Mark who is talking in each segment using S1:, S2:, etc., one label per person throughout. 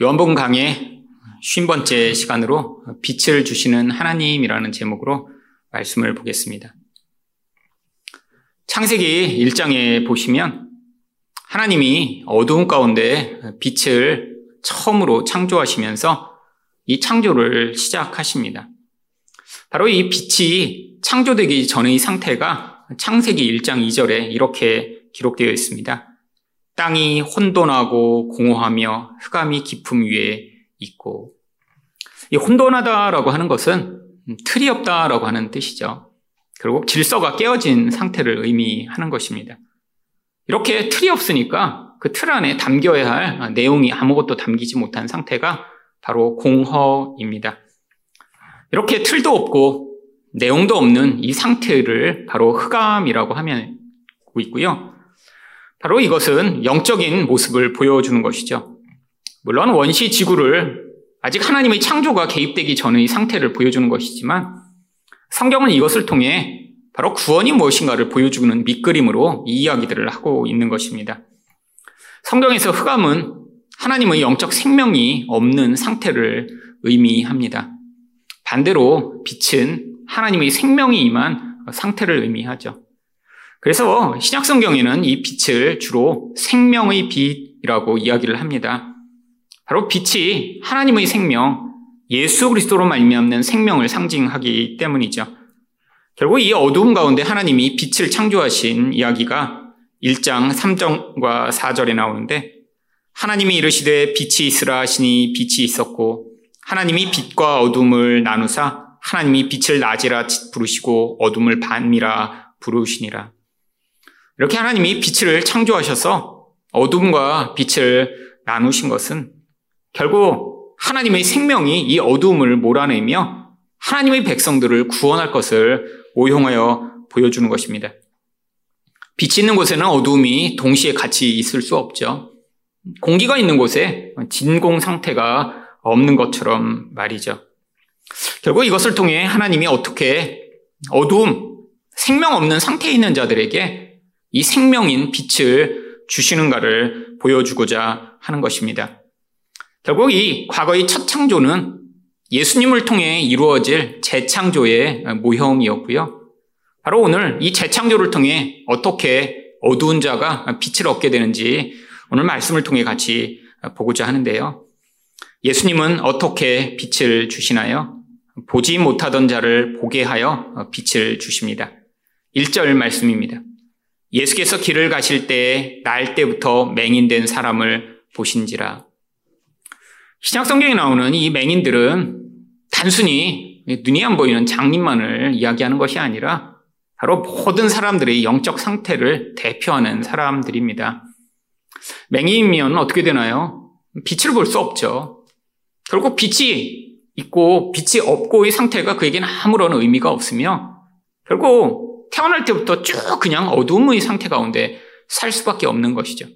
S1: 요한복음 강의 50번째 시간으로 빛을 주시는 하나님이라는 제목으로 말씀을 보겠습니다. 창세기 1장에 보시면 하나님이 어두운 가운데 빛을 처음으로 창조하시면서 이 창조를 시작하십니다. 바로 이 빛이 창조되기 전의 상태가 창세기 1장 2절에 이렇게 기록되어 있습니다. 땅이 혼돈하고 공허하며 흑암이 깊음 위에 있고 이 혼돈하다라고 하는 것은 틀이 없다라고 하는 뜻이죠. 결국 질서가 깨어진 상태를 의미하는 것입니다. 이렇게 틀이 없으니까 그 틀 안에 담겨야 할 내용이 아무것도 담기지 못한 상태가 바로 공허입니다. 이렇게 틀도 없고 내용도 없는 이 상태를 바로 흑암이라고 하면 있고요. 바로 이것은 영적인 모습을 보여주는 것이죠. 물론 원시 지구를 아직 하나님의 창조가 개입되기 전의 상태를 보여주는 것이지만 성경은 이것을 통해 바로 구원이 무엇인가를 보여주는 밑그림으로 이 이야기들을 하고 있는 것입니다. 성경에서 흑암은 하나님의 영적 생명이 없는 상태를 의미합니다. 반대로 빛은 하나님의 생명이 임한 상태를 의미하죠. 그래서 신약 성경에는 이 빛을 주로 생명의 빛이라고 이야기를 합니다. 바로 빛이 하나님의 생명, 예수 그리스도로 말미암는 생명을 상징하기 때문이죠. 결국 이 어두움 가운데 하나님이 빛을 창조하신 이야기가 1장 3절과 4절에 나오는데 하나님이 이르시되 빛이 있으라 하시니 빛이 있었고 하나님이 빛과 어둠을 나누사 하나님이 빛을 낮이라 부르시고 어둠을 밤이라 부르시니라. 이렇게 하나님이 빛을 창조하셔서 어둠과 빛을 나누신 것은 결국 하나님의 생명이 이 어둠을 몰아내며 하나님의 백성들을 구원할 것을 오용하여 보여주는 것입니다. 빛이 있는 곳에는 어둠이 동시에 같이 있을 수 없죠. 공기가 있는 곳에 진공 상태가 없는 것처럼 말이죠. 결국 이것을 통해 하나님이 어떻게 어두움, 생명 없는 상태에 있는 자들에게 이 생명인 빛을 주시는가를 보여주고자 하는 것입니다. 결국 이 과거의 첫 창조는 예수님을 통해 이루어질 재창조의 모형이었고요. 바로 오늘 이 재창조를 통해 어떻게 어두운 자가 빛을 얻게 되는지 오늘 말씀을 통해 같이 보고자 하는데요. 예수님은 어떻게 빛을 주시나요? 보지 못하던 자를 보게 하여 빛을 주십니다. 1절 말씀입니다. 예수께서 길을 가실 때에 날 때부터 맹인된 사람을 보신지라. 신약 성경에 나오는 이 맹인들은 단순히 눈이 안 보이는 장님만을 이야기하는 것이 아니라 바로 모든 사람들의 영적 상태를 대표하는 사람들입니다. 맹인이면 어떻게 되나요? 빛을 볼 수 없죠. 결국 빛이 있고 빛이 없고의 상태가 그에게는 아무런 의미가 없으며 결국 태어날 때부터 쭉 그냥 어두움의 상태 가운데 살 수밖에 없는 것이죠.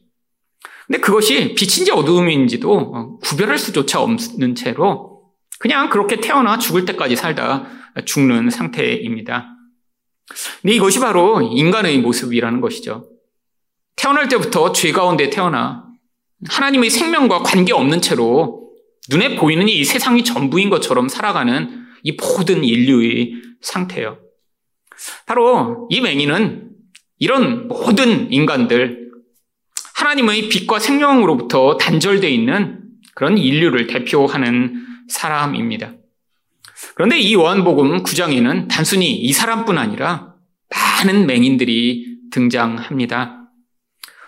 S1: 근데 그것이 빛인지 어두움인지도 어, 구별할 수조차 없는 채로 그냥 그렇게 태어나 죽을 때까지 살다 죽는 상태입니다. 근데 이것이 바로 인간의 모습이라는 것이죠. 태어날 때부터 죄 가운데 태어나 하나님의 생명과 관계 없는 채로 눈에 보이는 이 세상이 전부인 것처럼 살아가는 이 모든 인류의 상태예요. 바로 이 맹인은 이런 모든 인간들, 하나님의 빛과 생명으로부터 단절되어 있는 그런 인류를 대표하는 사람입니다. 그런데 이 요한복음 9장에는 단순히 이 사람뿐 아니라 많은 맹인들이 등장합니다.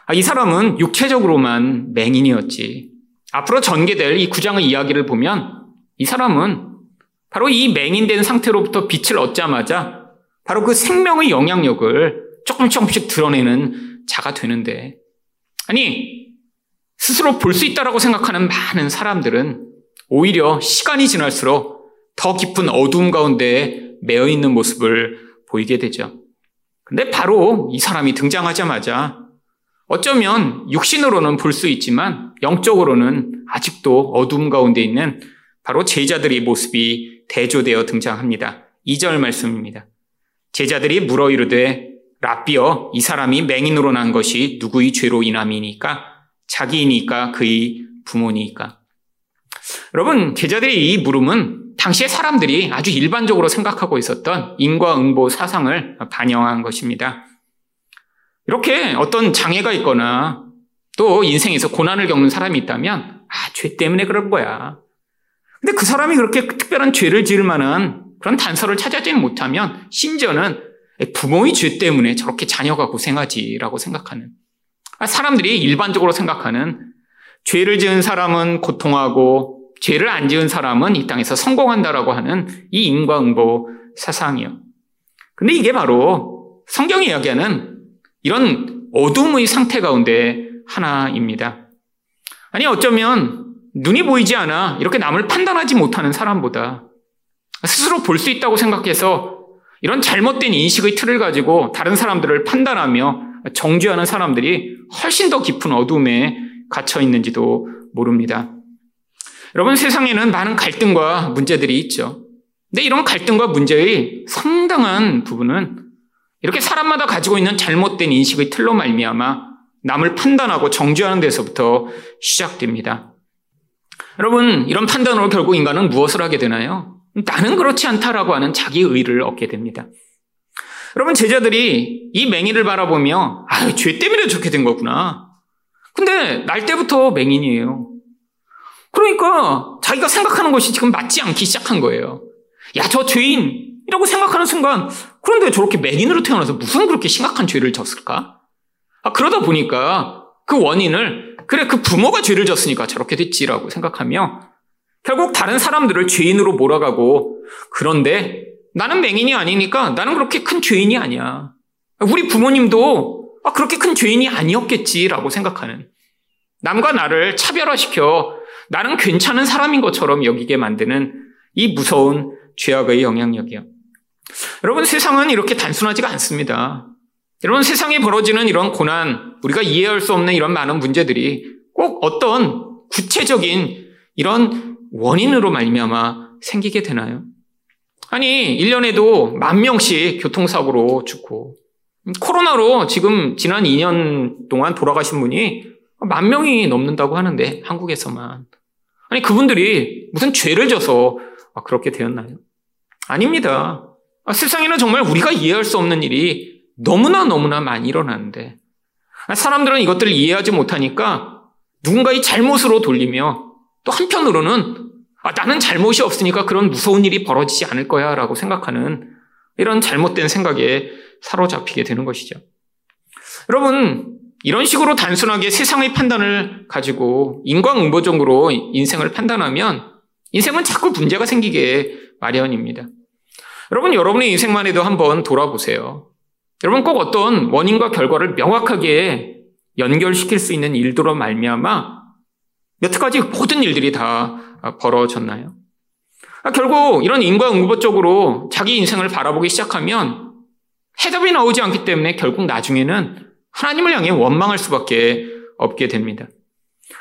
S1: 아, 이 사람은 육체적으로만 맹인이었지. 앞으로 전개될 이 9장의 이야기를 보면 이 사람은 바로 이 맹인된 상태로부터 빛을 얻자마자 바로 그 생명의 영향력을 조금 조금씩 드러내는 자가 되는데, 아니, 스스로 볼 수 있다라고 생각하는 많은 사람들은 오히려 시간이 지날수록 더 깊은 어두움 가운데 매여 있는 모습을 보이게 되죠. 근데 바로 이 사람이 등장하자마자 어쩌면 육신으로는 볼 수 있지만 영적으로는 아직도 어두움 가운데 있는 바로 제자들의 모습이 대조되어 등장합니다. 2절 말씀입니다. 제자들이 물어 이르되 라비어 이 사람이 맹인으로 난 것이 누구의 죄로 인함이니까 자기이니까 그의 부모니까 여러분, 제자들의 이 물음은 당시의 사람들이 아주 일반적으로 생각하고 있었던 인과응보 사상을 반영한 것입니다. 이렇게 어떤 장애가 있거나 또 인생에서 고난을 겪는 사람이 있다면, 아, 죄 때문에 그런 거야. 근데 그 사람이 그렇게 특별한 죄를 지을 만한 그런 단서를 찾아지는 못하면, 심지어는 부모의 죄 때문에 저렇게 자녀가 고생하지라고 생각하는, 아, 사람들이 일반적으로 생각하는 죄를 지은 사람은 고통하고 죄를 안 지은 사람은 이 땅에서 성공한다라고 하는 이 인과응보 사상이요. 근데 이게 바로 성경이 이야기하는 이런 어둠의 상태 가운데 하나입니다. 아니, 어쩌면 눈이 보이지 않아 이렇게 남을 판단하지 못하는 사람보다 스스로 볼 수 있다고 생각해서 이런 잘못된 인식의 틀을 가지고 다른 사람들을 판단하며 정죄하는 사람들이 훨씬 더 깊은 어둠에 갇혀 있는지도 모릅니다. 여러분 세상에는 많은 갈등과 문제들이 있죠. 근데 이런 갈등과 문제의 상당한 부분은 이렇게 사람마다 가지고 있는 잘못된 인식의 틀로 말미암아 남을 판단하고 정죄하는 데서부터 시작됩니다. 여러분 이런 판단으로 결국 인간은 무엇을 하게 되나요? 나는 그렇지 않다라고 하는 자기 의를 얻게 됩니다. 여러분 제자들이 이 맹인을 바라보며 아 죄 때문에 저렇게 된 거구나. 근데 날 때부터 맹인이에요. 그러니까 자기가 생각하는 것이 지금 맞지 않기 시작한 거예요. 야, 저 죄인이라고 생각하는 순간, 그런데 저렇게 맹인으로 태어나서 무슨 그렇게 심각한 죄를 졌을까? 아, 그러다 보니까 그 원인을, 그래, 그 부모가 죄를 졌으니까 저렇게 됐지라고 생각하며, 결국 다른 사람들을 죄인으로 몰아가고, 그런데 나는 맹인이 아니니까 나는 그렇게 큰 죄인이 아니야. 우리 부모님도 아, 그렇게 큰 죄인이 아니었겠지라고 생각하는. 남과 나를 차별화시켜 나는 괜찮은 사람인 것처럼 여기게 만드는 이 무서운 죄악의 영향력이요. 여러분, 세상은 이렇게 단순하지가 않습니다. 여러분, 세상에 벌어지는 이런 고난, 우리가 이해할 수 없는 이런 많은 문제들이 꼭 어떤 구체적인 이런 원인으로 말미암아 생기게 되나요? 아니, 1년에도 만 명씩 교통사고로 죽고, 코로나로 지금 지난 2년 동안 돌아가신 분이 만 명이 넘는다고 하는데, 한국에서만. 아니, 그분들이 무슨 죄를 져서 그렇게 되었나요? 아닙니다. 아, 세상에는 정말 우리가 이해할 수 없는 일이 너무나 너무나 많이 일어나는데, 아, 사람들은 이것들을 이해하지 못하니까 누군가의 잘못으로 돌리며 또 한편으로는 아, 나는 잘못이 없으니까 그런 무서운 일이 벌어지지 않을 거야 라고 생각하는 이런 잘못된 생각에 사로잡히게 되는 것이죠. 여러분, 이런 식으로 단순하게 세상의 판단을 가지고 인과응보적으로 인생을 판단하면 인생은 자꾸 문제가 생기게 마련입니다. 여러분, 여러분의 인생만 해도 한번 돌아보세요. 여러분 꼭 어떤 원인과 결과를 명확하게 연결시킬 수 있는 일도로 말미암아 여태까지 모든 일들이 다 벌어졌나요? 아, 결국 이런 인과응보 쪽으로 자기 인생을 바라보기 시작하면 해답이 나오지 않기 때문에 결국 나중에는 하나님을 향해 원망할 수밖에 없게 됩니다.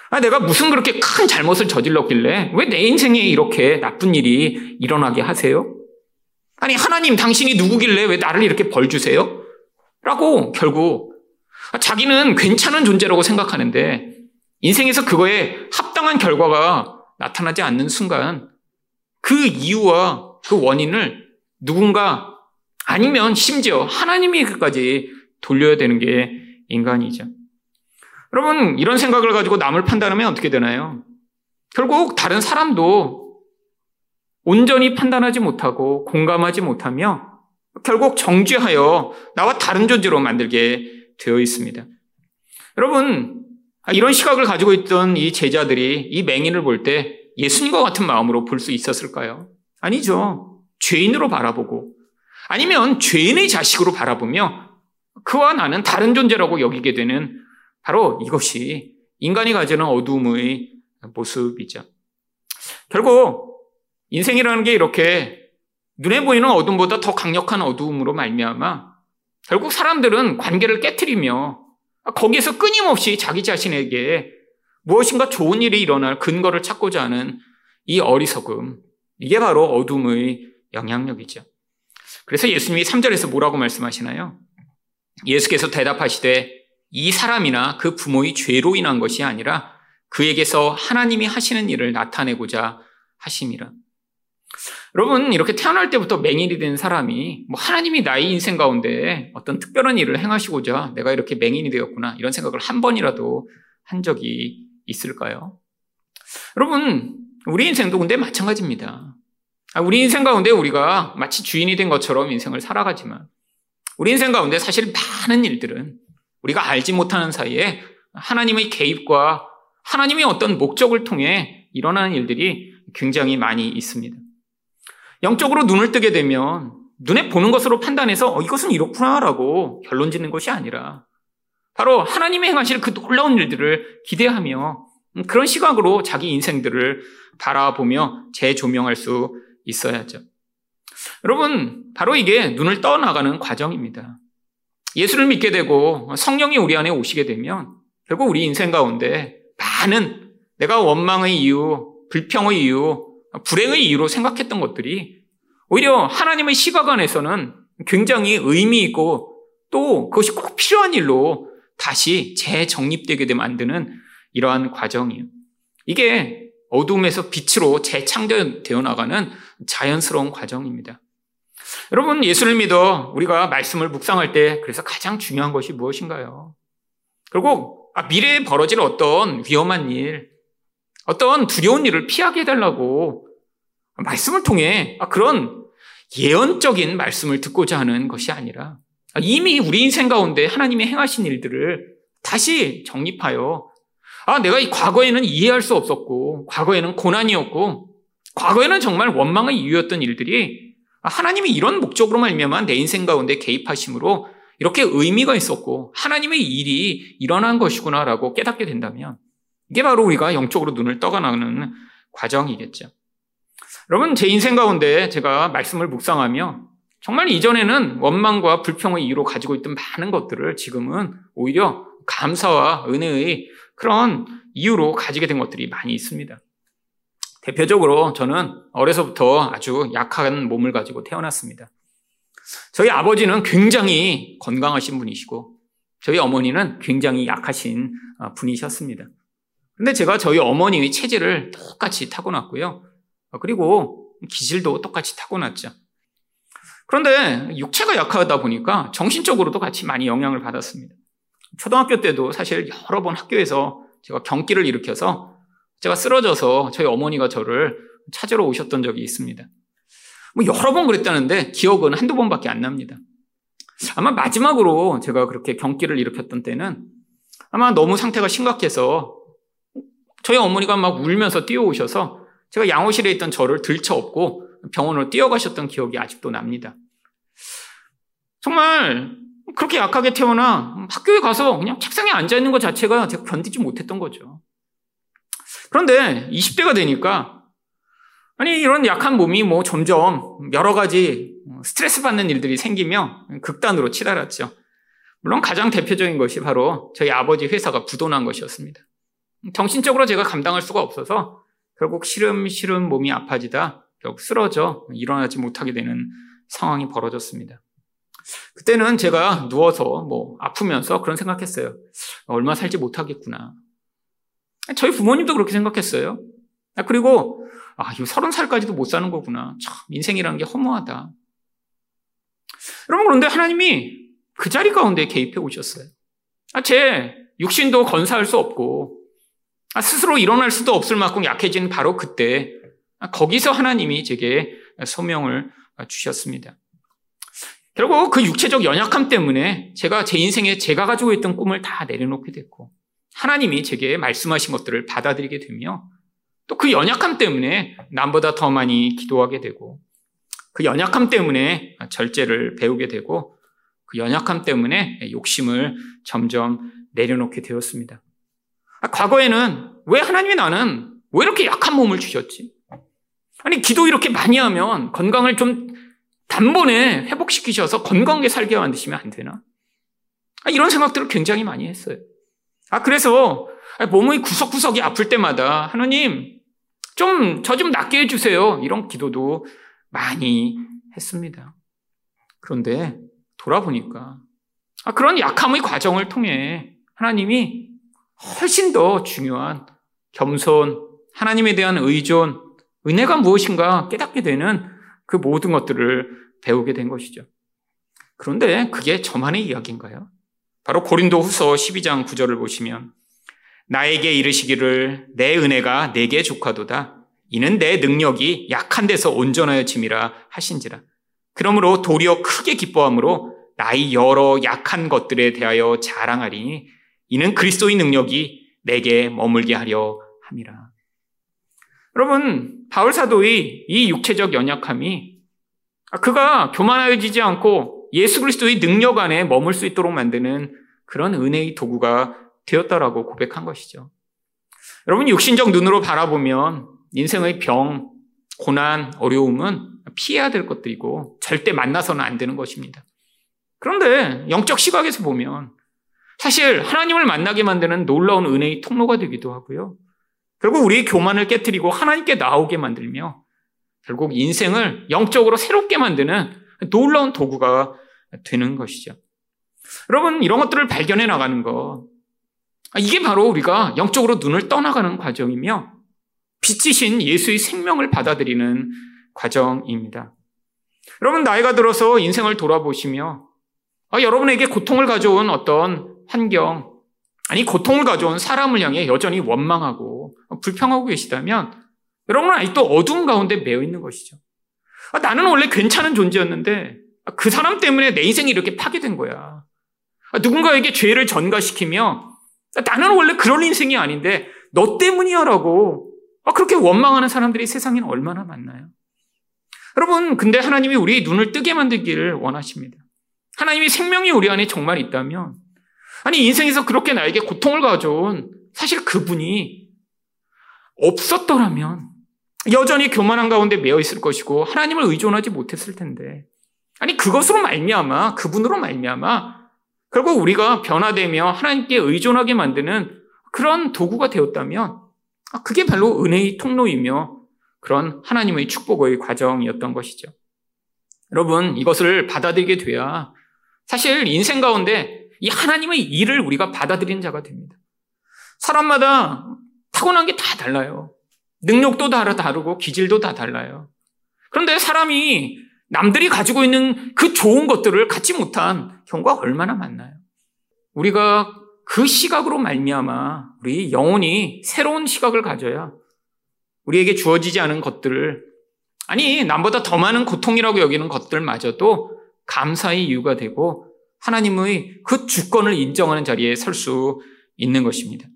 S1: 아, 내가 무슨 그렇게 큰 잘못을 저질렀길래 왜 내 인생에 이렇게 나쁜 일이 일어나게 하세요? 아니, 하나님, 당신이 누구길래 왜 나를 이렇게 벌 주세요? 라고 결국 자기는 괜찮은 존재라고 생각하는데 인생에서 그거에 합당한 결과가 나타나지 않는 순간 그 이유와 그 원인을 누군가 아니면 심지어 하나님이 그까지 돌려야 되는 게 인간이죠. 여러분, 이런 생각을 가지고 남을 판단하면 어떻게 되나요? 결국 다른 사람도 온전히 판단하지 못하고 공감하지 못하며 결국 정죄하여 나와 다른 존재로 만들게 되어 있습니다. 여러분, 이런 시각을 가지고 있던 이 제자들이 이 맹인을 볼 때 예수님과 같은 마음으로 볼 수 있었을까요? 아니죠. 죄인으로 바라보고 아니면 죄인의 자식으로 바라보며 그와 나는 다른 존재라고 여기게 되는 바로 이것이 인간이 가지는 어둠의 모습이죠. 결국 인생이라는 게 이렇게 눈에 보이는 어둠보다 더 강력한 어둠으로 말미암아 결국 사람들은 관계를 깨뜨리며 거기에서 끊임없이 자기 자신에게 무엇인가 좋은 일이 일어날 근거를 찾고자 하는 이 어리석음 이게 바로 어둠의 영향력이죠. 그래서 예수님이 3절에서 뭐라고 말씀하시나요? 예수께서 대답하시되 이 사람이나 그 부모의 죄로 인한 것이 아니라 그에게서 하나님이 하시는 일을 나타내고자 하심이라. 여러분, 이렇게 태어날 때부터 맹인이 된 사람이 뭐 하나님이 나의 인생 가운데 어떤 특별한 일을 행하시고자 내가 이렇게 맹인이 되었구나. 이런 생각을 한 번이라도 한 적이 있을까요? 여러분, 우리 인생도 근데 마찬가지입니다. 아, 우리 인생 가운데 우리가 마치 주인이 된 것처럼 인생을 살아가지만 우리 인생 가운데 사실 많은 일들은 우리가 알지 못하는 사이에 하나님의 개입과 하나님의 어떤 목적을 통해 일어나는 일들이 굉장히 많이 있습니다. 영적으로 눈을 뜨게 되면 눈에 보는 것으로 판단해서 어, 이것은 이렇구나라고 결론 짓는 것이 아니라 바로 하나님의 행하실 그 놀라운 일들을 기대하며 그런 시각으로 자기 인생들을 바라보며 재조명할 수 있어야죠. 여러분, 바로 이게 눈을 떠나가는 과정입니다. 예수를 믿게 되고 성령이 우리 안에 오시게 되면 결국 우리 인생 가운데 많은 내가 원망의 이유, 불평의 이유, 불행의 이유로 생각했던 것들이 오히려 하나님의 시각 안에서는 굉장히 의미 있고 또 그것이 꼭 필요한 일로 다시 재정립되게 만드는 이러한 과정이에요. 이게 어둠에서 빛으로 재창조되어 나가는 자연스러운 과정입니다. 여러분, 예수를 믿어 우리가 말씀을 묵상할 때 그래서 가장 중요한 것이 무엇인가요? 결국 아, 미래에 벌어질 어떤 위험한 일, 어떤 두려운 일을 피하게 해달라고 말씀을 통해 아, 그런 예언적인 말씀을 듣고자 하는 것이 아니라 이미 우리 인생 가운데 하나님이 행하신 일들을 다시 정립하여 아, 내가 이 과거에는 이해할 수 없었고, 과거에는 고난이었고, 과거에는 정말 원망의 이유였던 일들이 하나님이 이런 목적으로 말미암아 내 인생 가운데 개입하심으로 이렇게 의미가 있었고 하나님의 일이 일어난 것이구나라고 깨닫게 된다면 이게 바로 우리가 영적으로 눈을 떠가나가는 과정이겠죠. 여러분, 제 인생 가운데 제가 말씀을 묵상하며 정말 이전에는 원망과 불평의 이유로 가지고 있던 많은 것들을 지금은 오히려 감사와 은혜의 그런 이유로 가지게 된 것들이 많이 있습니다. 대표적으로 저는 어려서부터 아주 약한 몸을 가지고 태어났습니다. 저희 아버지는 굉장히 건강하신 분이시고 저희 어머니는 굉장히 약하신 어, 분이셨습니다. 근데 제가 저희 어머니의 체질을 똑같이 타고났고요. 어, 그리고 기질도 똑같이 타고났죠. 그런데 육체가 약하다 보니까 정신적으로도 같이 많이 영향을 받았습니다. 초등학교 때도 사실 여러 번 학교에서 제가 경기를 일으켜서 제가 쓰러져서 저희 어머니가 저를 찾으러 오셨던 적이 있습니다. 뭐 여러 번 그랬다는데 기억은 한두 번밖에 안 납니다. 아마 마지막으로 제가 그렇게 경기를 일으켰던 때는 아마 너무 상태가 심각해서 저희 어머니가 막 울면서 뛰어오셔서 제가 양호실에 있던 저를 들쳐업고 병원으로 뛰어가셨던 기억이 아직도 납니다. 정말 그렇게 약하게 태어나 학교에 가서 그냥 책상에 앉아 있는 것 자체가 제가 견디지 못했던 거죠. 그런데 20대가 되니까 아니 이런 약한 몸이 뭐 점점 여러 가지 스트레스 받는 일들이 생기며 극단으로 치달았죠. 물론 가장 대표적인 것이 바로 저희 아버지 회사가 부도난 것이었습니다. 정신적으로 제가 감당할 수가 없어서 결국 시름시름 몸이 아파지다 결국 쓰러져 일어나지 못하게 되는 상황이 벌어졌습니다. 그때는 제가 누워서 뭐 아프면서 그런 생각했어요. 얼마 살지 못하겠구나. 저희 부모님도 그렇게 생각했어요. 아, 그리고 아, 이거 서른 살까지도 못 사는 거구나. 참, 인생이라는 게 허무하다. 여러분, 그런데 하나님이 그 자리 가운데 개입해 오셨어요. 아, 제 육신도 건사할 수 없고, 아, 스스로 일어날 수도 없을 만큼 약해진 바로 그때, 아, 거기서 하나님이 제게 소명을 주셨습니다. 결국 그 육체적 연약함 때문에 제가 제 인생에 제가 가지고 있던 꿈을 다 내려놓게 됐고 하나님이 제게 말씀하신 것들을 받아들이게 되며 또 그 연약함 때문에 남보다 더 많이 기도하게 되고 그 연약함 때문에 절제를 배우게 되고 그 연약함 때문에 욕심을 점점 내려놓게 되었습니다. 아, 과거에는 왜 하나님이 나는 왜 이렇게 약한 몸을 주셨지? 아니, 기도 이렇게 많이 하면 건강을 좀 단번에 회복시키셔서 건강하게 살게 만드시면 안 되나? 아, 이런 생각들을 굉장히 많이 했어요. 아, 그래서 몸의 구석구석이 아플 때마다 하나님, 좀, 저 좀 낫게 해주세요. 이런 기도도 많이 했습니다. 그런데 돌아보니까, 아, 그런 약함의 과정을 통해 하나님이 훨씬 더 중요한 겸손, 하나님에 대한 의존, 은혜가 무엇인가 깨닫게 되는 그 모든 것들을 배우게 된 것이죠. 그런데 그게 저만의 이야기인가요? 바로 고린도 후서 12장 9절을 보시면 나에게 이르시기를 내 은혜가 내게 족하도다. 이는 내 능력이 약한 데서 온전하여 짐이라 하신지라. 그러므로 도리어 크게 기뻐함으로 나의 여러 약한 것들에 대하여 자랑하리니 이는 그리스도의 능력이 내게 머물게 하려 함이라. 여러분, 바울 사도의 이 육체적 연약함이 그가 교만하여지지 않고 예수 그리스도의 능력 안에 머물 수 있도록 만드는 그런 은혜의 도구가 되었다라고 고백한 것이죠. 여러분, 육신적 눈으로 바라보면 인생의 병, 고난, 어려움은 피해야 될 것들이고 절대 만나서는 안 되는 것입니다. 그런데 영적 시각에서 보면 사실 하나님을 만나게 만드는 놀라운 은혜의 통로가 되기도 하고요. 결국 우리의 교만을 깨뜨리고 하나님께 나오게 만들며 결국 인생을 영적으로 새롭게 만드는 놀라운 도구가 되는 것이죠. 여러분, 이런 것들을 발견해 나가는 것. 이게 바로 우리가 영적으로 눈을 떠나가는 과정이며 빛이신 예수의 생명을 받아들이는 과정입니다. 여러분, 나이가 들어서 인생을 돌아보시며 아, 여러분에게 고통을 가져온 어떤 환경, 아니, 고통을 가져온 사람을 향해 여전히 원망하고 불평하고 계시다면 여러분은 아직도 어두운 가운데 매여 있는 것이죠. 아, 나는 원래 괜찮은 존재였는데 그 사람 때문에 내 인생이 이렇게 파괴된 거야. 아, 누군가에게 죄를 전가시키며 나는 원래 그런 인생이 아닌데 너 때문이야 라고 그렇게 원망하는 사람들이 세상에는 얼마나 많나요? 여러분, 근데 하나님이 우리 눈을 뜨게 만들기를 원하십니다. 하나님이 생명이 우리 안에 정말 있다면, 아니, 인생에서 그렇게 나에게 고통을 가져온 사실 그분이 없었더라면, 여전히 교만한 가운데 매여 있을 것이고, 하나님을 의존하지 못했을 텐데, 아니, 그것으로 말미암아, 그분으로 말미암아, 결국 우리가 변화되며 하나님께 의존하게 만드는 그런 도구가 되었다면, 그게 바로 은혜의 통로이며 그런 하나님의 축복의 과정이었던 것이죠. 여러분, 이것을 받아들이게 돼야 사실 인생 가운데 이 하나님의 일을 우리가 받아들이는 자가 됩니다. 사람마다 타고난 게 다 달라요. 능력도 다 다르고 기질도 다 달라요. 그런데 사람이 남들이 가지고 있는 그 좋은 것들을 갖지 못한 경우가 얼마나 많나요? 우리가 그 시각으로 말미암아 우리 영혼이 새로운 시각을 가져야 우리에게 주어지지 않은 것들을 아니 남보다 더 많은 고통이라고 여기는 것들마저도 감사의 이유가 되고 하나님의 그 주권을 인정하는 자리에 설 수 있는 것입니다.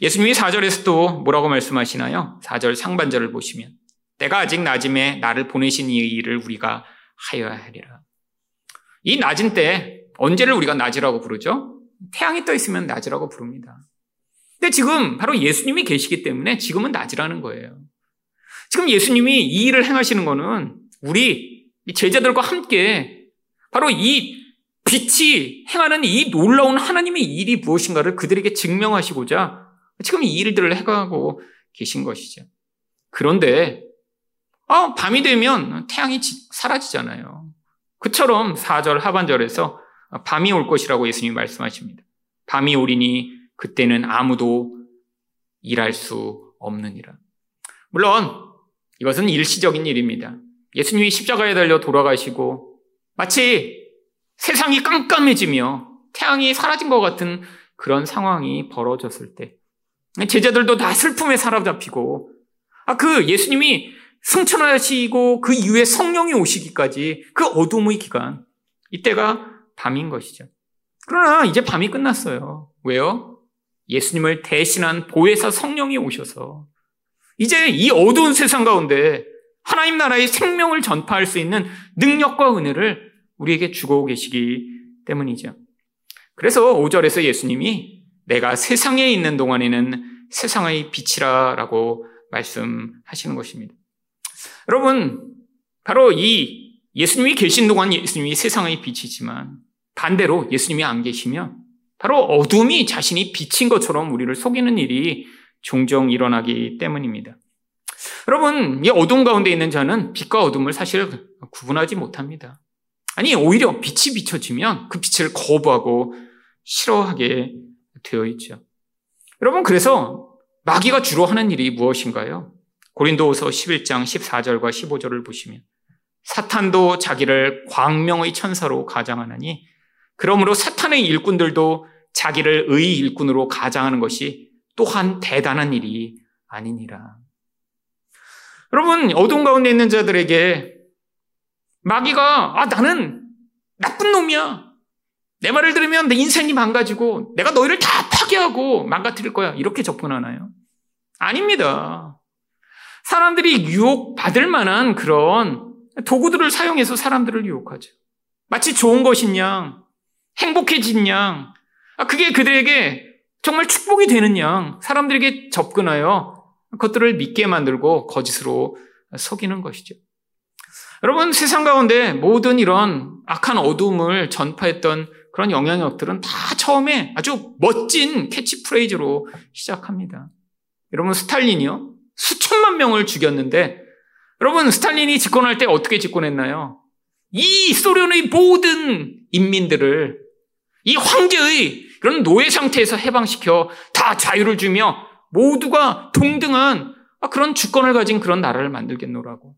S1: 예수님이 4절에서도 뭐라고 말씀하시나요? 4절 상반절을 보시면 때가 아직 낮음에 나를 보내신 이 일을 우리가 하여야 하리라. 이 낮은 때 언제를 우리가 낮이라고 부르죠? 태양이 떠 있으면 낮이라고 부릅니다. 근데 지금 바로 예수님이 계시기 때문에 지금은 낮이라는 거예요. 지금 예수님이 이 일을 행하시는 거는 우리 제자들과 함께 바로 이 빛이 행하는 이 놀라운 하나님의 일이 무엇인가를 그들에게 증명하시고자 지금 이 일들을 해가고 계신 것이죠. 그런데 아, 밤이 되면 태양이 사라지잖아요. 그처럼 4절 하반절에서 밤이 올 것이라고 예수님이 말씀하십니다. 밤이 오리니 그때는 아무도 일할 수 없느니라. 물론 이것은 일시적인 일입니다. 예수님이 십자가에 달려 돌아가시고 마치 세상이 깜깜해지며 태양이 사라진 것 같은 그런 상황이 벌어졌을 때 제자들도 다 슬픔에 사로잡히고 아, 그 예수님이 승천하시고 그 이후에 성령이 오시기까지 그 어둠의 기간 이때가 밤인 것이죠. 그러나 이제 밤이 끝났어요. 왜요? 예수님을 대신한 보혜사 성령이 오셔서 이제 이 어두운 세상 가운데 하나님 나라의 생명을 전파할 수 있는 능력과 은혜를 우리에게 주고 계시기 때문이죠. 그래서 5절에서 예수님이 내가 세상에 있는 동안에는 세상의 빛이라 라고 말씀하시는 것입니다. 여러분, 바로 이 예수님이 계신 동안 예수님이 세상의 빛이지만 반대로 예수님이 안 계시면 바로 어둠이 자신이 빛인 것처럼 우리를 속이는 일이 종종 일어나기 때문입니다. 여러분, 이 어둠 가운데 있는 자는 빛과 어둠을 사실 구분하지 못합니다. 아니, 오히려 빛이 비춰지면 그 빛을 거부하고 싫어하게 되어 있죠. 여러분, 그래서 마귀가 주로 하는 일이 무엇인가요? 고린도후서 11장 14절과 15절을 보시면 사탄도 자기를 광명의 천사로 가장하나니 그러므로 사탄의 일꾼들도 자기를 의 일꾼으로 가장하는 것이 또한 대단한 일이 아니니라. 여러분, 어둠 가운데 있는 자들에게 마귀가, 아, 나는 나쁜 놈이야. 내 말을 들으면 내 인생이 망가지고 내가 너희를 다 파괴하고 망가뜨릴 거야. 이렇게 접근하나요? 아닙니다. 사람들이 유혹받을 만한 그런 도구들을 사용해서 사람들을 유혹하죠. 마치 좋은 것인 양, 행복해진 양, 아, 그게 그들에게 정말 축복이 되는 양, 사람들에게 접근하여 그것들을 믿게 만들고 거짓으로 속이는 것이죠. 여러분, 세상 가운데 모든 이런 악한 어둠을 전파했던 그런 영향력들은 다 처음에 아주 멋진 캐치프레이즈로 시작합니다. 여러분, 스탈린이요? 수천만 명을 죽였는데, 여러분, 스탈린이 집권할 때 어떻게 집권했나요? 이 소련의 모든 인민들을 이 황제의 그런 노예 상태에서 해방시켜 다 자유를 주며 모두가 동등한 그런 주권을 가진 그런 나라를 만들겠노라고.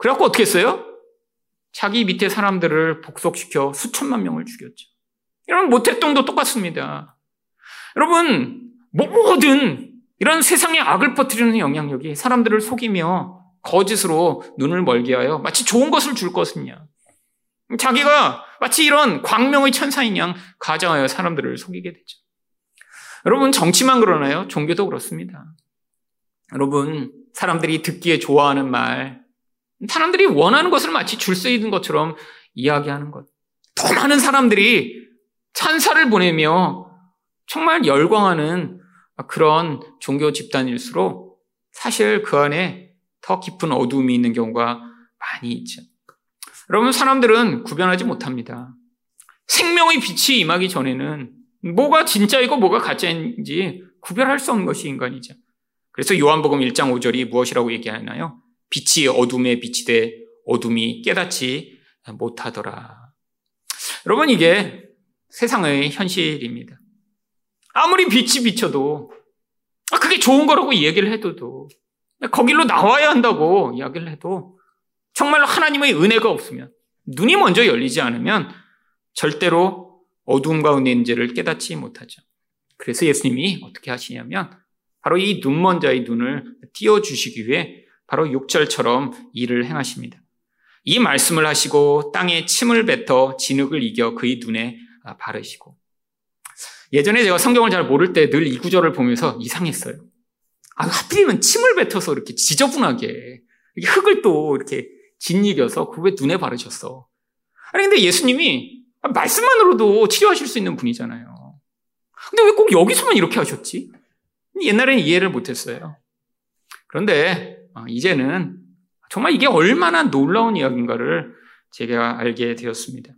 S1: 그래갖고 어떻게 했어요? 자기 밑에 사람들을 복속시켜 수천만 명을 죽였죠. 이런 모택동도 똑같습니다. 여러분, 모든 이런 세상의 악을 퍼뜨리는 영향력이 사람들을 속이며 거짓으로 눈을 멀게 하여 마치 좋은 것을 줄 것이냐. 자기가 마치 이런 광명의 천사인 양 가장하여 사람들을 속이게 되죠. 여러분, 정치만 그러나요? 종교도 그렇습니다. 여러분, 사람들이 듣기에 좋아하는 말, 사람들이 원하는 것을 마치 줄서 있는 것처럼 이야기하는 것. 더 많은 사람들이 찬사를 보내며 정말 열광하는 그런 종교 집단일수록 사실 그 안에 더 깊은 어둠이 있는 경우가 많이 있죠. 여러분, 사람들은 구별하지 못합니다. 생명의 빛이 임하기 전에는 뭐가 진짜이고 뭐가 가짜인지 구별할 수 없는 것이 인간이죠. 그래서 요한복음 1장 5절이 무엇이라고 얘기하나요? 빛이 어둠에 빛이 돼 어둠이 깨닫지 못하더라. 여러분, 이게 세상의 현실입니다. 아무리 빛이 비쳐도, 아, 그게 좋은 거라고 얘기를 해도, 거길로 나와야 한다고 이야기를 해도, 정말로 하나님의 은혜가 없으면, 눈이 먼저 열리지 않으면, 절대로 어둠 가운데 죄를 깨닫지 못하죠. 그래서 예수님이 어떻게 하시냐면, 바로 이 눈먼 자의 눈을 띄워주시기 위해 바로 6절처럼 일을 행하십니다. 이 말씀을 하시고 땅에 침을 뱉어 진흙을 이겨 그의 눈에 바르시고 예전에 제가 성경을 잘 모를 때 늘 이 구절을 보면서 이상했어요. 아, 하필이면 침을 뱉어서 이렇게 지저분하게 흙을 또 이렇게 짓이겨서 그왜 눈에 바르셨어? 아니 근데 예수님이 말씀만으로도 치료하실 수 있는 분이잖아요. 근데 왜 꼭 여기서만 이렇게 하셨지? 옛날에는 이해를 못했어요. 그런데 어, 이제는 정말 이게 얼마나 놀라운 이야기인가를 제가 알게 되었습니다.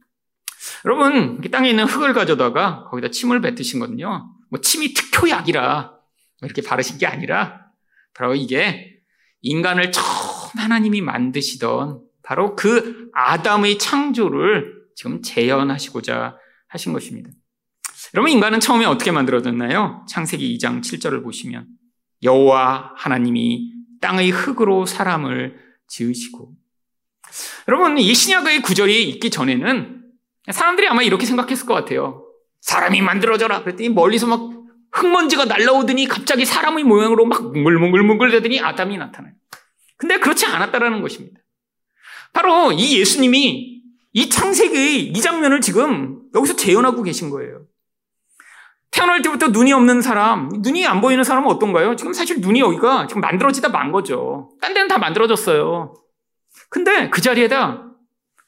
S1: 여러분, 땅에 있는 흙을 가져다가 거기다 침을 뱉으신 거는요, 뭐 침이 특효약이라 이렇게 바르신 게 아니라 바로 이게 인간을 처음 하나님이 만드시던 바로 그 아담의 창조를 지금 재현하시고자 하신 것입니다. 여러분, 인간은 처음에 어떻게 만들어졌나요? 창세기 2장 7절을 보시면 여호와 하나님이 땅의 흙으로 사람을 지으시고. 여러분, 이 신약의 구절이 있기 전에는 사람들이 아마 이렇게 생각했을 것 같아요. 사람이 만들어져라. 그랬더니 멀리서 막 흙먼지가 날라오더니 갑자기 사람의 모양으로 막 뭉글뭉글뭉글 되더니 아담이 나타나요. 근데 그렇지 않았다라는 것입니다. 바로 이 예수님이 이 창세기의 이 장면을 지금 여기서 재현하고 계신 거예요. 태어날 때부터 눈이 없는 사람, 눈이 안 보이는 사람은 어떤가요? 지금 사실 눈이 여기가 지금 만들어지다 만 거죠. 딴 데는 다 만들어졌어요. 근데 그 자리에다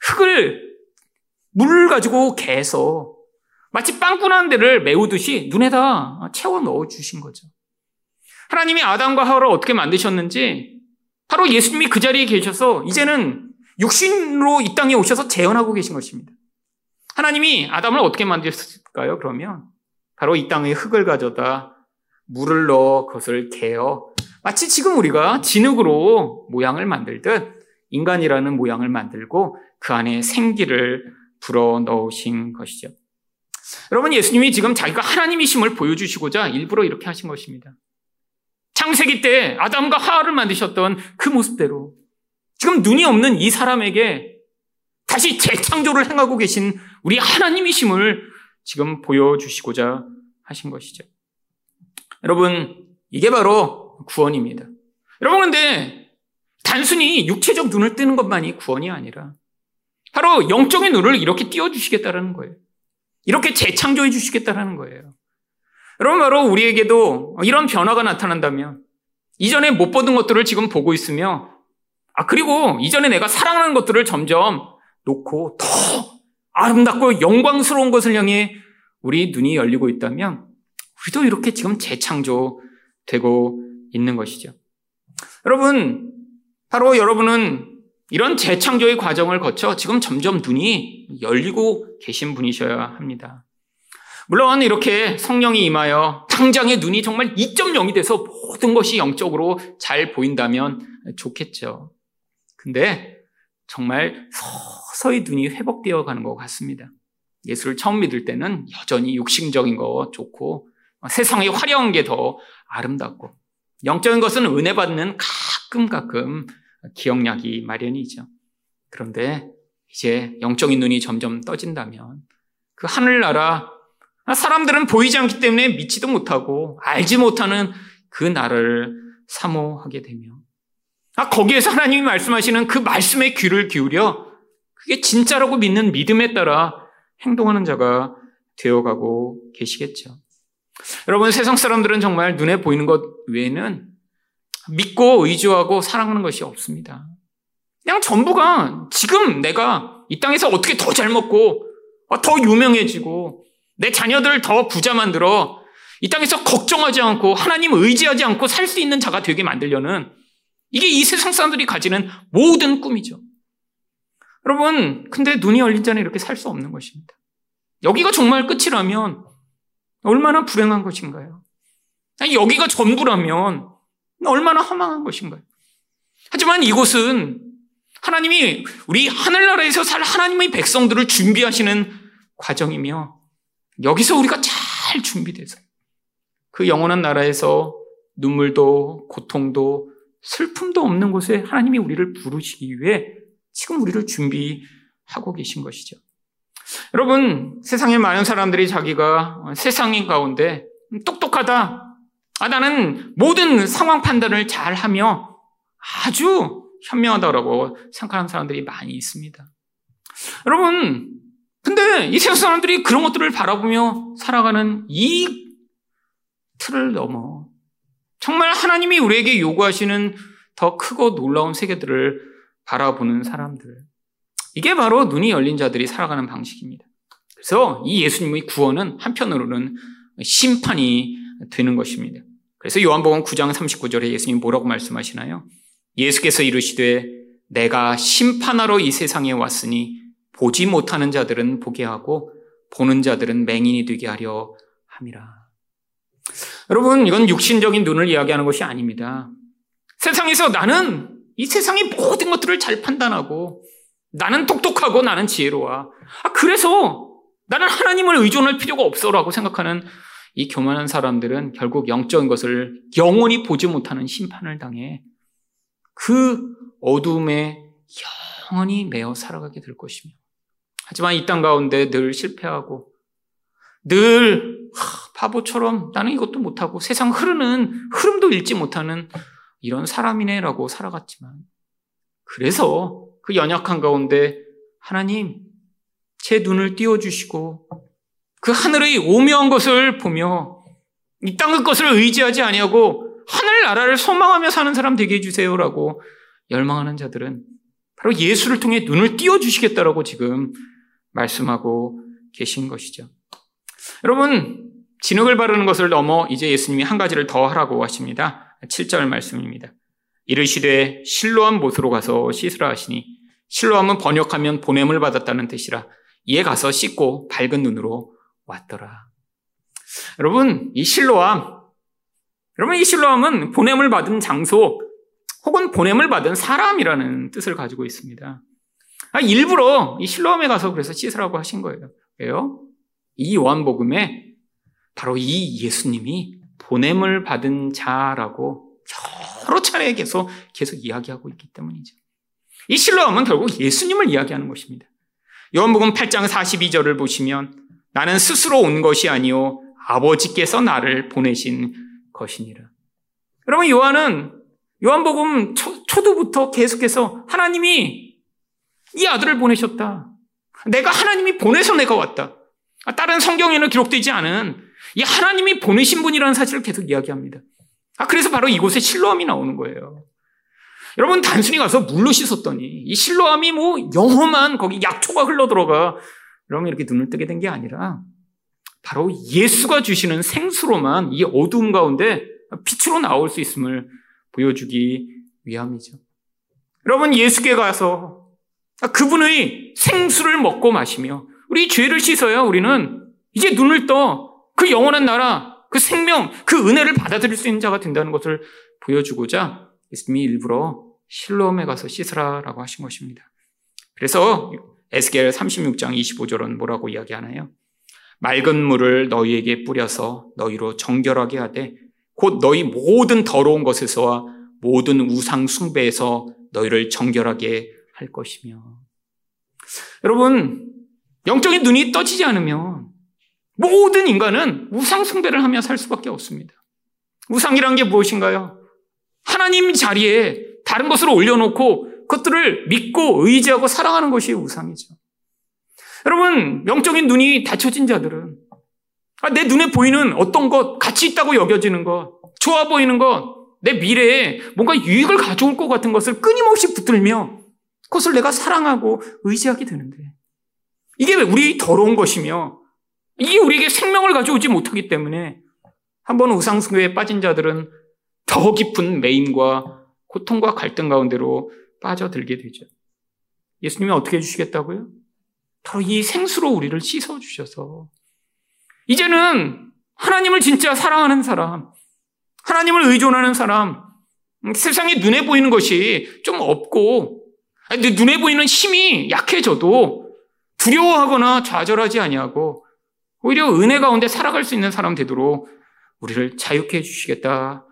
S1: 흙을, 물을 가지고 개서 마치 빵꾸난 데를 메우듯이 눈에다 채워 넣어 주신 거죠. 하나님이 아담과 하와를 어떻게 만드셨는지 바로 예수님이 그 자리에 계셔서 이제는 육신으로 이 땅에 오셔서 재현하고 계신 것입니다. 하나님이 아담을 어떻게 만드셨을까요? 그러면 바로 이 땅의 흙을 가져다 물을 넣어 그것을 개어 마치 지금 우리가 진흙으로 모양을 만들듯 인간이라는 모양을 만들고 그 안에 생기를 불어 넣으신 것이죠. 여러분, 예수님이 지금 자기가 하나님이심을 보여주시고자 일부러 이렇게 하신 것입니다. 창세기 때 아담과 하와를 만드셨던 그 모습대로 지금 눈이 없는 이 사람에게 다시 재창조를 행하고 계신 우리 하나님이심을 지금 보여주시고자 하신 것이죠. 여러분, 이게 바로 구원입니다. 여러분, 근데 단순히 육체적 눈을 뜨는 것만이 구원이 아니라 바로 영적인 눈을 이렇게 띄워주시겠다라는 거예요. 이렇게 재창조해 주시겠다라는 거예요. 여러분, 바로 우리에게도 이런 변화가 나타난다면 이전에 못 보던 것들을 지금 보고 있으며 아, 그리고 이전에 내가 사랑하는 것들을 점점 놓고 더 아름답고 영광스러운 것을 향해 우리 눈이 열리고 있다면 우리도 이렇게 지금 재창조되고 있는 것이죠. 여러분, 바로 여러분은 이런 재창조의 과정을 거쳐 지금 점점 눈이 열리고 계신 분이셔야 합니다. 물론 이렇게 성령이 임하여 당장의 눈이 정말 2.0이 돼서 모든 것이 영적으로 잘 보인다면 좋겠죠. 근데 정말 서 서히 눈이 회복되어 가는 것 같습니다. 예수를 처음 믿을 때는 여전히 육신적인 거 좋고 세상의 화려한 게 더 아름답고 영적인 것은 은혜 받는 가끔 가끔 기억나기 마련이죠. 그런데 이제 영적인 눈이 점점 떠진다면 그 하늘나라 사람들은 보이지 않기 때문에 믿지도 못하고 알지 못하는 그 나라를 사모하게 되며 아 거기에서 하나님이 말씀하시는 그 말씀에 귀를 기울여 그게 진짜라고 믿는 믿음에 따라 행동하는 자가 되어가고 계시겠죠. 여러분 세상 사람들은 정말 눈에 보이는 것 외에는 믿고 의지하고 사랑하는 것이 없습니다. 그냥 전부가 지금 내가 이 땅에서 어떻게 더 잘 먹고 더 유명해지고 내 자녀들을 더 부자 만들어 이 땅에서 걱정하지 않고 하나님 의지하지 않고 살 수 있는 자가 되게 만들려는 이게 이 세상 사람들이 가지는 모든 꿈이죠. 여러분, 근데 눈이 열린 자는 이렇게 살 수 없는 것입니다. 여기가 정말 끝이라면 얼마나 불행한 것인가요? 여기가 전부라면 얼마나 허망한 것인가요? 하지만 이곳은 하나님이 우리 하늘나라에서 살 하나님의 백성들을 준비하시는 과정이며 여기서 우리가 잘 준비돼서 그 영원한 나라에서 눈물도 고통도 슬픔도 없는 곳에 하나님이 우리를 부르시기 위해 지금 우리를 준비하고 계신 것이죠. 여러분, 세상에 많은 사람들이 자기가 세상인 가운데 똑똑하다. 아, 나는 모든 상황 판단을 잘 하며 아주 현명하다라고 생각하는 사람들이 많이 있습니다. 여러분, 근데 이 세상 사람들이 그런 것들을 바라보며 살아가는 이 틀을 넘어 정말 하나님이 우리에게 요구하시는 더 크고 놀라운 세계들을 바라보는 사람들. 이게 바로 눈이 열린 자들이 살아가는 방식입니다. 그래서 이 예수님의 구원은 한편으로는 심판이 되는 것입니다. 그래서 요한복음 9장 39절에 예수님 뭐라고 말씀하시나요? 예수께서 이르시되 내가 심판하러 이 세상에 왔으니 보지 못하는 자들은 보게 하고 보는 자들은 맹인이 되게 하려 함이라. 여러분, 이건 육신적인 눈을 이야기하는 것이 아닙니다. 세상에서 나는 이 세상의 모든 것들을 잘 판단하고 나는 똑똑하고 나는 지혜로워. 아, 그래서 나는 하나님을 의존할 필요가 없어라고 생각하는 이 교만한 사람들은 결국 영적인 것을 영원히 보지 못하는 심판을 당해 그 어둠에 영원히 매어 살아가게 될 것이며 하지만 이 땅 가운데 늘 실패하고 늘 바보처럼 나는 이것도 못하고 세상 흐르는 흐름도 읽지 못하는 이런 사람이네라고 살아갔지만 그래서 그 연약한 가운데 하나님 제 눈을 띄워주시고 그 하늘의 오묘한 것을 보며 이 땅의 것을 의지하지 아니하고 하늘 나라를 소망하며 사는 사람 되게 해주세요라고 열망하는 자들은 바로 예수를 통해 눈을 띄워주시겠다라고 지금 말씀하고 계신 것이죠. 여러분, 진흙을 바르는 것을 넘어 이제 예수님이 한 가지를 더 하라고 하십니다. 7절 말씀입니다. 이르시되 실로암 못으로 가서 씻으라 하시니 실로암은 번역하면 보냄을 받았다는 뜻이라 이에 가서 씻고 밝은 눈으로 왔더라. 여러분, 이 실로암, 여러분 이 실로암은 보냄을 받은 장소 혹은 보냄을 받은 사람이라는 뜻을 가지고 있습니다. 아, 일부러 이 실로암에 가서 그래서 씻으라고 하신 거예요. 왜요? 이 요한복음에 바로 이 예수님이 보냄을 받은 자라고 여러 차례 계속, 계속 이야기하고 있기 때문이죠. 이 신뢰함은 결국 예수님을 이야기하는 것입니다. 요한복음 8장 42절을 보시면 나는 스스로 온 것이 아니요 아버지께서 나를 보내신 것이니라. 여러분 요한은 요한복음 초, 초두부터 계속해서 하나님이 이 아들을 보내셨다. 내가 하나님이 보내서 내가 왔다. 다른 성경에는 기록되지 않은 이 하나님이 보내신 분이라는 사실을 계속 이야기합니다. 아, 그래서 바로 이곳에 실로함이 나오는 거예요. 여러분, 단순히 가서 물로 씻었더니 이 실로함이 뭐 영험한 거기 약초가 흘러 들어가 여러분 이렇게 눈을 뜨게 된 게 아니라 바로 예수가 주시는 생수로만 이 어두움 가운데 빛으로 나올 수 있음을 보여주기 위함이죠. 여러분, 예수께 가서 그분의 생수를 먹고 마시며 우리 죄를 씻어야 우리는 이제 눈을 떠 그 영원한 나라, 그 생명, 그 은혜를 받아들일 수 있는 자가 된다는 것을 보여주고자 예수님이 일부러 실로암에 가서 씻으라라고 하신 것입니다. 그래서 에스겔 36장 25절은 뭐라고 이야기하나요? 맑은 물을 너희에게 뿌려서 너희로 정결하게 하되 곧 너희 모든 더러운 것에서와 모든 우상 숭배에서 너희를 정결하게 할 것이며 여러분 영적인 눈이 떠지지 않으면 모든 인간은 우상 숭배를 하며 살 수밖에 없습니다. 우상이란 게 무엇인가요? 하나님 자리에 다른 것을 올려놓고 그것들을 믿고 의지하고 사랑하는 것이 우상이죠. 여러분, 영적인 눈이 닫혀진 자들은 아, 내 눈에 보이는 어떤 것, 가치 있다고 여겨지는 것, 좋아 보이는 것, 내 미래에 뭔가 유익을 가져올 것 같은 것을 끊임없이 붙들며 그것을 내가 사랑하고 의지하게 되는데 이게 우리 더러운 것이며 이게 우리에게 생명을 가져오지 못하기 때문에 한번 우상숭배에 빠진 자들은 더 깊은 매임과 고통과 갈등 가운데로 빠져들게 되죠. 예수님이 어떻게 해주시겠다고요? 바로 이 생수로 우리를 씻어주셔서 이제는 하나님을 진짜 사랑하는 사람, 하나님을 의존하는 사람, 세상에 눈에 보이는 것이 좀 없고, 눈에 보이는 힘이 약해져도 두려워하거나 좌절하지 아니하고 오히려 은혜 가운데 살아갈 수 있는 사람 되도록 우리를 자유케 해주시겠다라고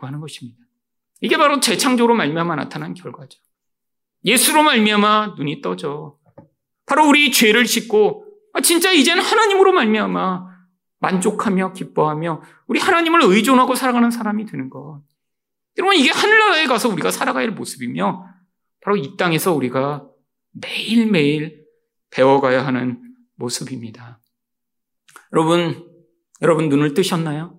S1: 하는 것입니다. 이게 바로 재창조로 말미암아 나타난 결과죠. 예수로 말미암아 눈이 떠져. 바로 우리 죄를 씻고 아, 진짜 이제는 하나님으로 말미암아 만족하며 기뻐하며 우리 하나님을 의존하고 살아가는 사람이 되는 것. 여러분 이게 하늘나라에 가서 우리가 살아가야 할 모습이며 바로 이 땅에서 우리가 매일매일 배워가야 하는 모습입니다. 여러분, 여러분 눈을 뜨셨나요?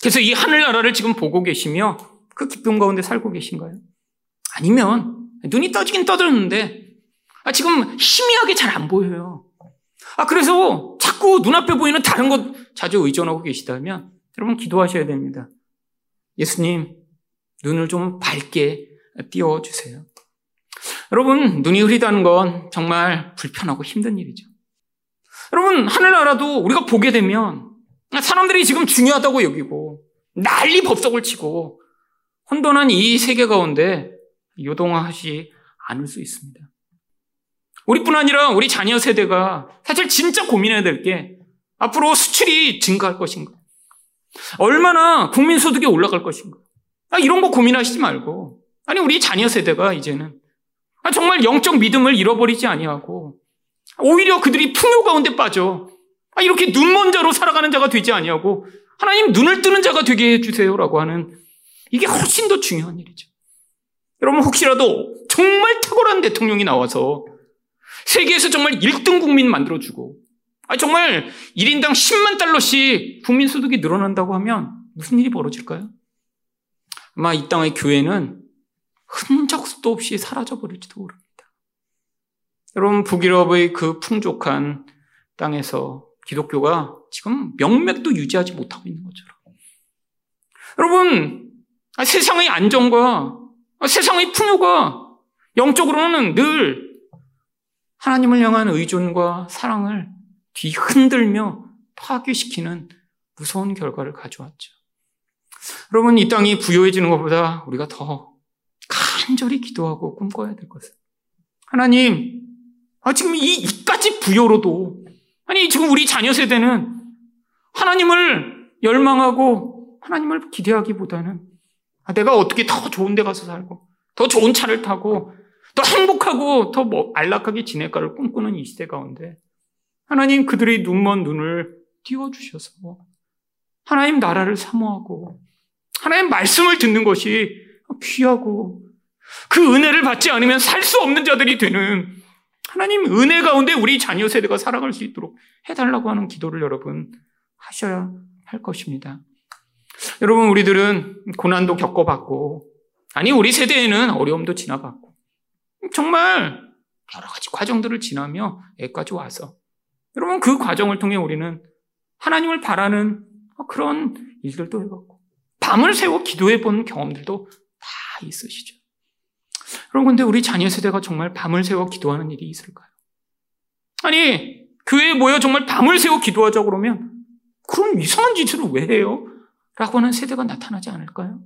S1: 그래서 이 하늘나라를 지금 보고 계시며 그 기쁨 가운데 살고 계신가요? 아니면 눈이 떠지긴 떠들었는데 아, 지금 희미하게 잘 안 보여요. 아, 그래서 자꾸 눈앞에 보이는 다른 것 자주 의존하고 계시다면 여러분 기도하셔야 됩니다. 예수님, 눈을 좀 밝게 띄워주세요. 여러분, 눈이 흐리다는 건 정말 불편하고 힘든 일이죠. 여러분, 하늘나라도 우리가 보게 되면 사람들이 지금 중요하다고 여기고 난리 법석을 치고 혼돈한 이 세계 가운데 요동하지 않을 수 있습니다. 우리뿐 아니라 우리 자녀 세대가 사실 진짜 고민해야 될 게 앞으로 수출이 증가할 것인가? 얼마나 국민 소득이 올라갈 것인가? 아, 이런 거 고민하시지 말고 아니 우리 자녀 세대가 이제는 아, 정말 영적 믿음을 잃어버리지 아니하고 오히려 그들이 풍요 가운데 빠져 아, 이렇게 눈먼 자로 살아가는 자가 되지 아니하고 하나님 눈을 뜨는 자가 되게 해주세요라고 하는 이게 훨씬 더 중요한 일이죠. 여러분 혹시라도 정말 탁월한 대통령이 나와서 세계에서 정말 1등 국민 만들어주고 아 정말 1인당 10만 달러씩 국민 소득이 늘어난다고 하면 무슨 일이 벌어질까요? 아마 이 땅의 교회는 흔적도 없이 사라져버릴지도 모릅니다. 여러분, 북유럽의 그 풍족한 땅에서 기독교가 지금 명맥도 유지하지 못하고 있는 것처럼. 여러분, 아, 세상의 안정과 아, 세상의 풍요가 영적으로는 늘 하나님을 향한 의존과 사랑을 뒤흔들며 파괴시키는 무서운 결과를 가져왔죠. 여러분, 이 땅이 부여해지는 것보다 우리가 더 간절히 기도하고 꿈꿔야 될 것은 하나님, 아, 지금 이, 이까지 부여로도. 아니, 지금 우리 자녀 세대는 하나님을 열망하고 하나님을 기대하기보다는 아, 내가 어떻게 더 좋은 데 가서 살고, 더 좋은 차를 타고, 더 행복하고, 더 뭐, 안락하게 지낼까를 꿈꾸는 이 시대 가운데, 하나님 그들의 눈먼 눈을 띄워주셔서, 하나님 나라를 사모하고, 하나님 말씀을 듣는 것이 귀하고, 그 은혜를 받지 않으면 살 수 없는 자들이 되는 하나님 은혜 가운데 우리 자녀 세대가 살아갈 수 있도록 해달라고 하는 기도를 여러분 하셔야 할 것입니다. 여러분, 우리들은 고난도 겪어봤고, 아니, 우리 세대에는 어려움도 지나봤고, 정말 여러 가지 과정들을 지나며 애까지 와서, 여러분, 그 과정을 통해 우리는 하나님을 바라는 그런 일들도 해봤고, 밤을 새워 기도해 본 경험들도 다 있으시죠. 여러분, 근데 우리 자녀 세대가 정말 밤을 새워 기도하는 일이 있을까요? 아니, 교회에 모여 정말 밤을 새워 기도하자 그러면, 그럼 이상한 짓을 왜 해요? 라고 하는 세대가 나타나지 않을까요?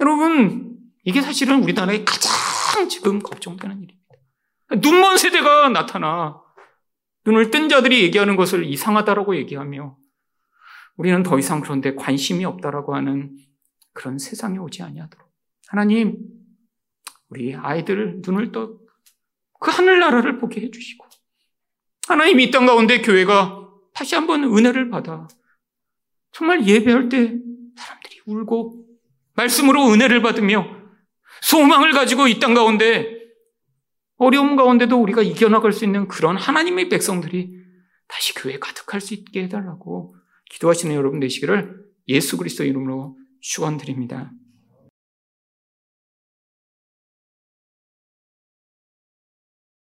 S1: 여러분, 이게 사실은 우리나라의 가장 지금 걱정되는 일입니다. 눈먼 세대가 나타나 눈을 뜬 자들이 얘기하는 것을 이상하다라고 얘기하며 우리는 더 이상 그런데 관심이 없다라고 하는 그런 세상이 오지 아니하도록 하나님 우리 아이들 눈을 떠 그 하늘나라를 보게 해주시고 하나님 이 땅 가운데 교회가 다시 한번 은혜를 받아 정말 예배할 때 사람들이 울고 말씀으로 은혜를 받으며 소망을 가지고 이 땅 가운데 어려움 가운데도 우리가 이겨나갈 수 있는 그런 하나님의 백성들이 다시 교회에 가득할 수 있게 해달라고 기도하시는 여러분 되시기를 예수 그리스도 이름으로 축원드립니다.